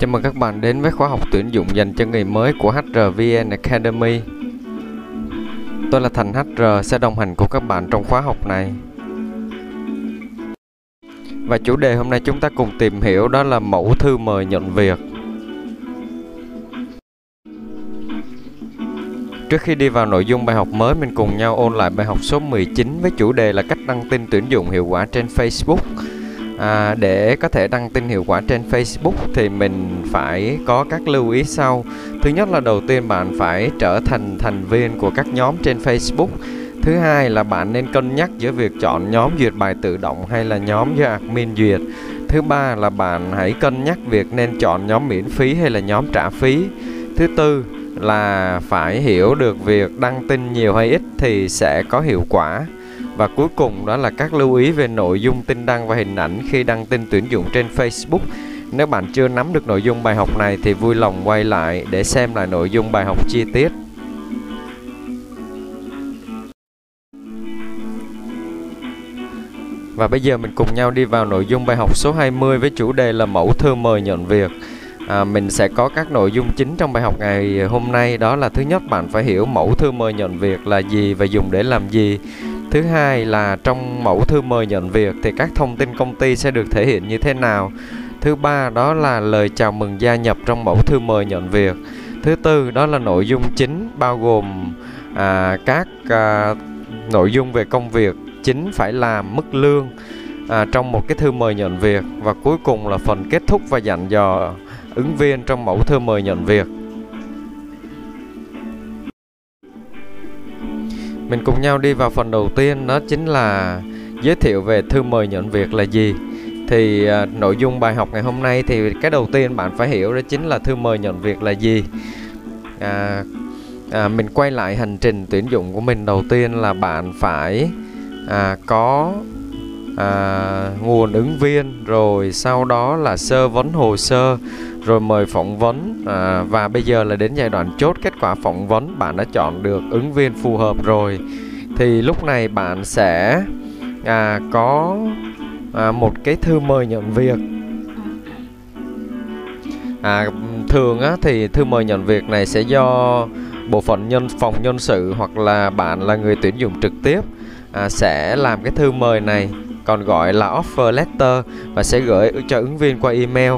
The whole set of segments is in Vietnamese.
Chào mừng các bạn đến với khóa học tuyển dụng dành cho người mới của HRVN Academy. Tôi là Thành HR sẽ đồng hành cùng các bạn trong khóa học này. Và chủ đề hôm nay chúng ta cùng tìm hiểu đó là mẫu thư mời nhận việc. Trước khi đi vào nội dung bài học mới, mình cùng nhau ôn lại bài học số 19 với chủ đề là cách đăng tin tuyển dụng hiệu quả trên Facebook à, để có thể đăng tin hiệu quả trên Facebook thì mình phải có các lưu ý sau. Thứ nhất là đầu tiên bạn phải trở thành thành viên của các nhóm trên Facebook. Thứ hai là bạn nên cân nhắc giữa việc chọn nhóm duyệt bài tự động hay là nhóm do admin duyệt. Thứ ba là bạn hãy cân nhắc việc nên chọn nhóm miễn phí hay là nhóm trả phí. Thứ tư là phải hiểu được việc đăng tin nhiều hay ít thì sẽ có hiệu quả và cuối cùng đó là các lưu ý về nội dung tin đăng và hình ảnh khi đăng tin tuyển dụng trên Facebook. Nếu bạn chưa nắm được nội dung bài học này thì vui lòng quay lại để xem lại nội dung bài học chi tiết. Và bây giờ mình cùng nhau đi vào nội dung bài học số 20 với chủ đề là mẫu thư mời nhận việc. À, mình sẽ có các nội dung chính trong bài học ngày hôm nay đó là thứ nhất bạn phải hiểu mẫu thư mời nhận việc là gì và dùng để làm gì Thứ hai là trong mẫu thư mời nhận việc thì các thông tin công ty sẽ được thể hiện như thế nào. Thứ ba đó là lời chào mừng gia nhập trong mẫu thư mời nhận việc. Thứ tư đó là nội dung chính bao gồm à, các à, nội dung về công việc chính phải làm mức lương à, trong một cái thư mời nhận việc và cuối cùng là phần kết thúc và dặn dò ứng viên trong mẫu thư mời nhận việc. Mình cùng nhau đi vào phần đầu tiên đó chính là giới thiệu về thư mời nhận việc là gì. Thì à, nội dung bài học ngày hôm nay thì cái đầu tiên bạn phải hiểu đó chính là thư mời nhận việc là gì. À, à, mình quay lại hành trình tuyển dụng của mình đầu tiên là bạn phải à, có à, nguồn ứng viên rồi sau đó là sơ vấn hồ sơ rồi mời phỏng vấn à, và bây giờ là đến giai đoạn chốt kết quả phỏng vấn. Bạn đã chọn được ứng viên phù hợp rồi. Thì lúc này bạn sẽ à, có à, một cái thư mời nhận việc. À, thường á, thì thư mời nhận việc này sẽ do bộ phận nhân phòng nhân sự hoặc là bạn là người tuyển dụng trực tiếp à, sẽ làm cái thư mời này còn gọi là offer letter và sẽ gửi cho ứng viên qua email.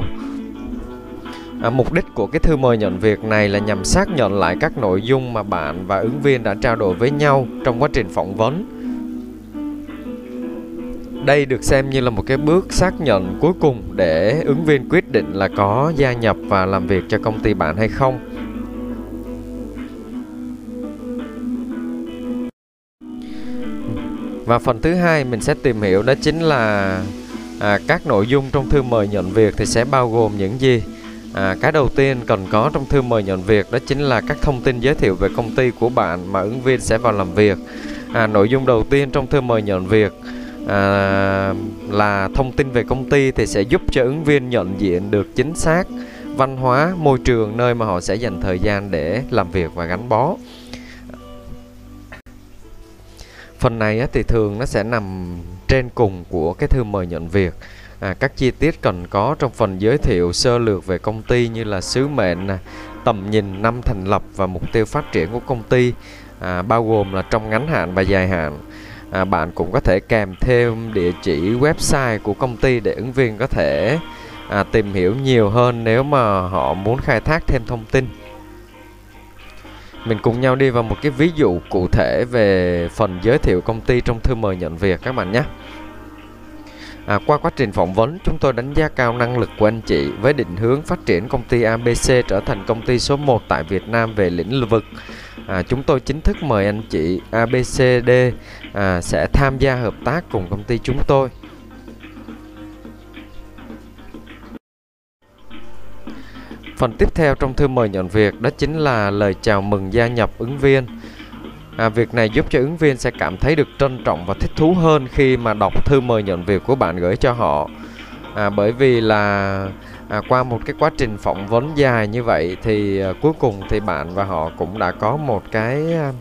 À, mục đích của cái thư mời nhận việc này là nhằm xác nhận lại các nội dung mà bạn và ứng viên đã trao đổi với nhau trong quá trình phỏng vấn. Đây được xem như là một cái bước xác nhận cuối cùng để ứng viên quyết định là có gia nhập và làm việc cho công ty bạn hay không. Và phần thứ hai mình sẽ tìm hiểu đó chính là à, các nội dung trong thư mời nhận việc thì sẽ bao gồm những gì À, cái đầu tiên cần có trong thư mời nhận việc đó chính là các thông tin giới thiệu về công ty của bạn mà ứng viên sẽ vào làm việc. À, nội dung đầu tiên trong thư mời nhận việc à, là thông tin về công ty thì sẽ giúp cho ứng viên nhận diện được chính xác văn hóa, môi trường nơi mà họ sẽ dành thời gian để làm việc và gắn bó. Phần này thì thường nó sẽ nằm trên cùng của cái thư mời nhận việc à, các chi tiết cần có trong phần giới thiệu sơ lược về công ty như là sứ mệnh tầm nhìn năm thành lập và mục tiêu phát triển của công ty à, bao gồm là trong ngắn hạn và dài hạn. À, bạn cũng có thể kèm thêm địa chỉ website của công ty để ứng viên có thể à, tìm hiểu nhiều hơn nếu mà họ muốn khai thác thêm thông tin. Mình cùng nhau đi vào một cái ví dụ cụ thể về phần giới thiệu công ty trong thư mời nhận việc các bạn nhé. À, qua quá trình phỏng vấn, chúng tôi đánh giá cao năng lực của anh chị với định hướng phát triển công ty ABC trở thành công ty số 1 tại Việt Nam về lĩnh vực. À, chúng tôi chính thức mời anh chị ABCD à, sẽ tham gia hợp tác cùng công ty chúng tôi. Phần tiếp theo trong thư mời nhận việc đó chính là lời chào mừng gia nhập ứng viên. À, việc này giúp cho ứng viên sẽ cảm thấy được trân trọng và thích thú hơn khi mà đọc thư mời nhận việc của bạn gửi cho họ. À, bởi vì là à, qua một cái quá trình phỏng vấn dài như vậy thì à, cuối cùng thì bạn và họ cũng đã có một cái à,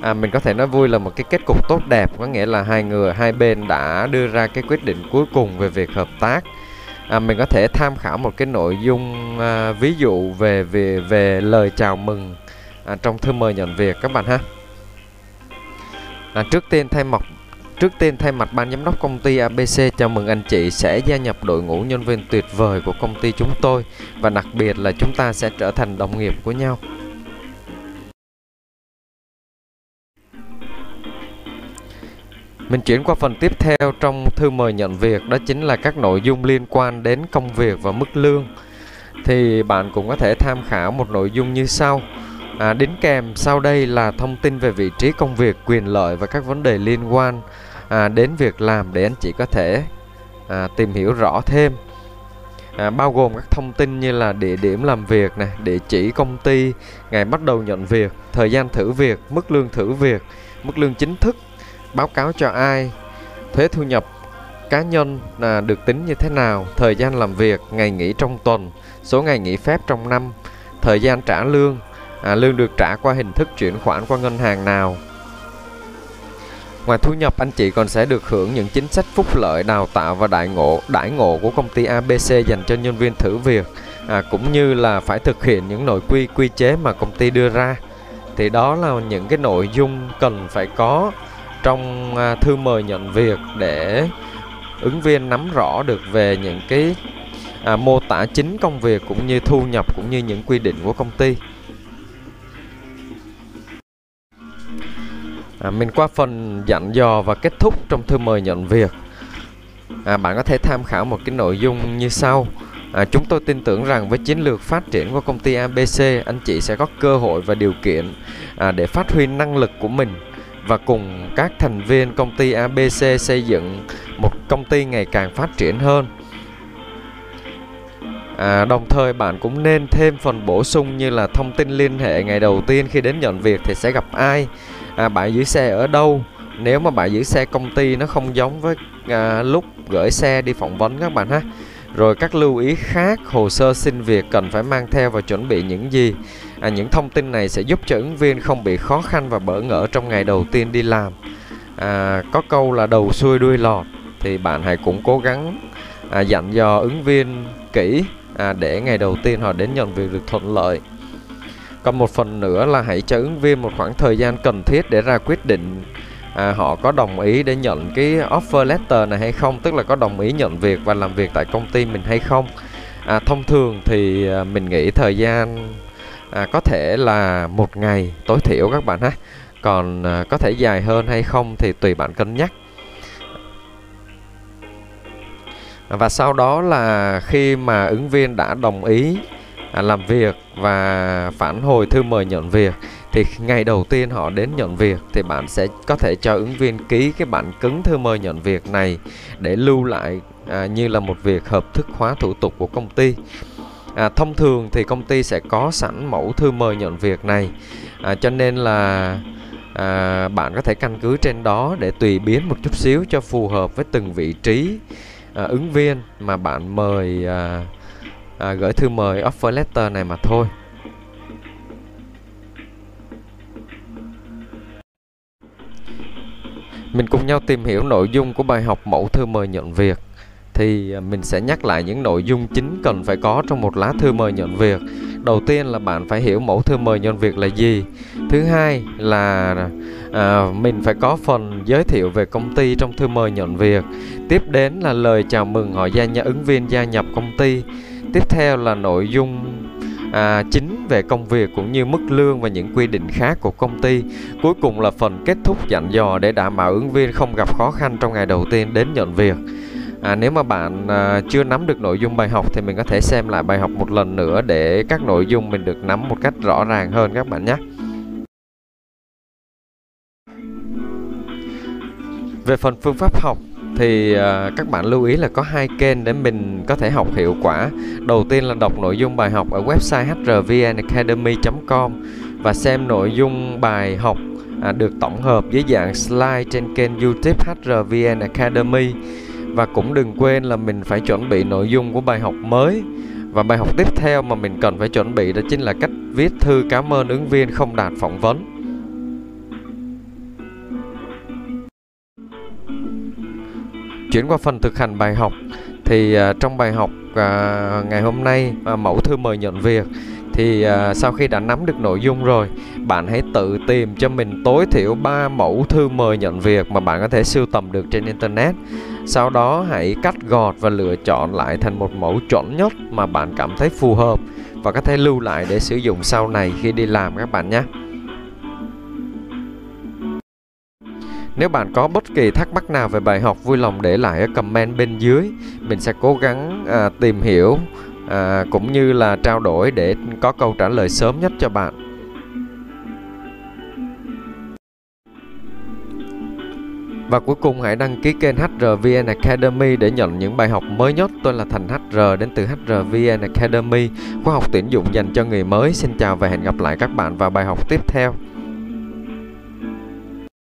à, mình có thể nói vui là một cái kết cục tốt đẹp. Có nghĩa là hai người hai bên đã đưa ra cái quyết định cuối cùng về việc hợp tác. À, mình có thể tham khảo một cái nội dung à, ví dụ về về về lời chào mừng à, trong thư mời nhận việc các bạn ha à, trước tiên thay mặt Trước tiên thay mặt ban giám đốc công ty ABC chào mừng anh chị sẽ gia nhập đội ngũ nhân viên tuyệt vời của công ty chúng tôi và đặc biệt là chúng ta sẽ trở thành đồng nghiệp của nhau. Mình chuyển qua phần tiếp theo trong thư mời nhận việc đó chính là các nội dung liên quan đến công việc và mức lương. Thì bạn cũng có thể tham khảo một nội dung như sau. À, đính kèm sau đây là thông tin về vị trí công việc, quyền lợi và các vấn đề liên quan à, đến việc làm để anh chị có thể à, tìm hiểu rõ thêm. À, bao gồm các thông tin như là địa điểm làm việc, này, địa chỉ công ty, ngày bắt đầu nhận việc, thời gian thử việc, mức lương thử việc, mức lương chính thức, báo cáo cho ai, thuế thu nhập cá nhân là được tính như thế nào, thời gian làm việc, ngày nghỉ trong tuần, số ngày nghỉ phép trong năm, thời gian trả lương, à, lương được trả qua hình thức chuyển khoản qua ngân hàng nào. Ngoài thu nhập, anh chị còn sẽ được hưởng những chính sách phúc lợi, đào tạo và đại ngộ, đại ngộ của công ty ABC dành cho nhân viên thử việc, à, cũng như là phải thực hiện những nội quy quy chế mà công ty đưa ra. Thì đó là những cái nội dung cần phải có trong à, thư mời nhận việc để ứng viên nắm rõ được về những cái à, mô tả chính công việc cũng như thu nhập cũng như những quy định của công ty. À, mình qua phần dặn dò và kết thúc trong thư mời nhận việc. À, bạn có thể tham khảo một cái nội dung như sau. À, chúng tôi tin tưởng rằng với chiến lược phát triển của công ty ABC, anh chị sẽ có cơ hội và điều kiện à, để phát huy năng lực của mình và cùng các thành viên công ty ABC xây dựng một công ty ngày càng phát triển hơn. À, đồng thời bạn cũng nên thêm phần bổ sung như là thông tin liên hệ ngày đầu tiên khi đến nhận việc thì sẽ gặp ai, à, bãi giữ xe ở đâu. Nếu mà bãi giữ xe công ty nó không giống với à, lúc gửi xe đi phỏng vấn các bạn ha. Rồi các lưu ý khác, hồ sơ xin việc cần phải mang theo và chuẩn bị những gì. À, những thông tin này sẽ giúp cho ứng viên không bị khó khăn và bỡ ngỡ trong ngày đầu tiên đi làm. À, có câu là đầu xuôi đuôi lọt thì bạn hãy cũng cố gắng à, dặn dò ứng viên kỹ à, để ngày đầu tiên họ đến nhận việc được thuận lợi. Còn một phần nữa là hãy cho ứng viên một khoảng thời gian cần thiết để ra quyết định à, họ có đồng ý để nhận cái offer letter này hay không, tức là có đồng ý nhận việc và làm việc tại công ty mình hay không. À, thông thường thì à, mình nghĩ thời gian à, có thể là một ngày tối thiểu các bạn ha. Còn à, có thể dài hơn hay không thì tùy bạn cân nhắc. và sau đó là khi mà ứng viên đã đồng ý À, làm việc và phản hồi thư mời nhận việc thì ngày đầu tiên họ đến nhận việc thì bạn sẽ có thể cho ứng viên ký cái bản cứng thư mời nhận việc này để lưu lại à, như là một việc hợp thức hóa thủ tục của công ty. À, thông thường thì công ty sẽ có sẵn mẫu thư mời nhận việc này à, cho nên là à, bạn có thể căn cứ trên đó để tùy biến một chút xíu cho phù hợp với từng vị trí à, ứng viên mà bạn mời à, à, gửi thư mời offer letter này mà thôi. Mình cùng nhau tìm hiểu nội dung của bài học mẫu thư mời nhận việc. Thì à, mình sẽ nhắc lại những nội dung chính cần phải có trong một lá thư mời nhận việc. Đầu tiên là bạn phải hiểu mẫu thư mời nhận việc là gì. Thứ hai là à, mình phải có phần giới thiệu về công ty trong thư mời nhận việc. Tiếp đến là lời chào mừng họ gia nhập ứng viên gia nhập công ty tiếp theo là nội dung à, chính về công việc cũng như mức lương và những quy định khác của công ty cuối cùng là phần kết thúc dặn dò để đảm bảo ứng viên không gặp khó khăn trong ngày đầu tiên đến nhận việc À, nếu mà bạn à, chưa nắm được nội dung bài học thì mình có thể xem lại bài học một lần nữa để các nội dung mình được nắm một cách rõ ràng hơn các bạn nhé. Về phần phương pháp học thì ờ, các bạn lưu ý là có hai kênh để mình có thể học hiệu quả. Đầu tiên là đọc nội dung bài học ở website hrvnacademy.com và xem nội dung bài học à, được tổng hợp dưới dạng slide trên kênh YouTube HRVN Academy và cũng đừng quên là mình phải chuẩn bị nội dung của bài học mới. Và bài học tiếp theo mà mình cần phải chuẩn bị đó chính là cách viết thư cảm ơn ứng viên không đạt phỏng vấn. Chuyển qua phần thực hành bài học. Thì uh, trong bài học uh, ngày hôm nay uh, mẫu thư mời nhận việc thì uh, sau khi đã nắm được nội dung rồi bạn hãy tự tìm cho mình tối thiểu 3 mẫu thư mời nhận việc mà bạn có thể sưu tầm được trên internet. Sau đó hãy cắt gọt và lựa chọn lại thành một mẫu chuẩn nhất mà bạn cảm thấy phù hợp và có thể lưu lại để sử dụng sau này khi đi làm các bạn nhé. Nếu bạn có bất kỳ thắc mắc nào về bài học vui lòng để lại ở comment bên dưới. Mình sẽ cố gắng à, tìm hiểu à, cũng như là trao đổi để có câu trả lời sớm nhất cho bạn. Và cuối cùng hãy đăng ký kênh HRVN Academy để nhận những bài học mới nhất. Tôi là Thành HR đến từ HRVN Academy, khóa học tuyển dụng dành cho người mới. Xin chào và hẹn gặp lại các bạn vào bài học tiếp theo.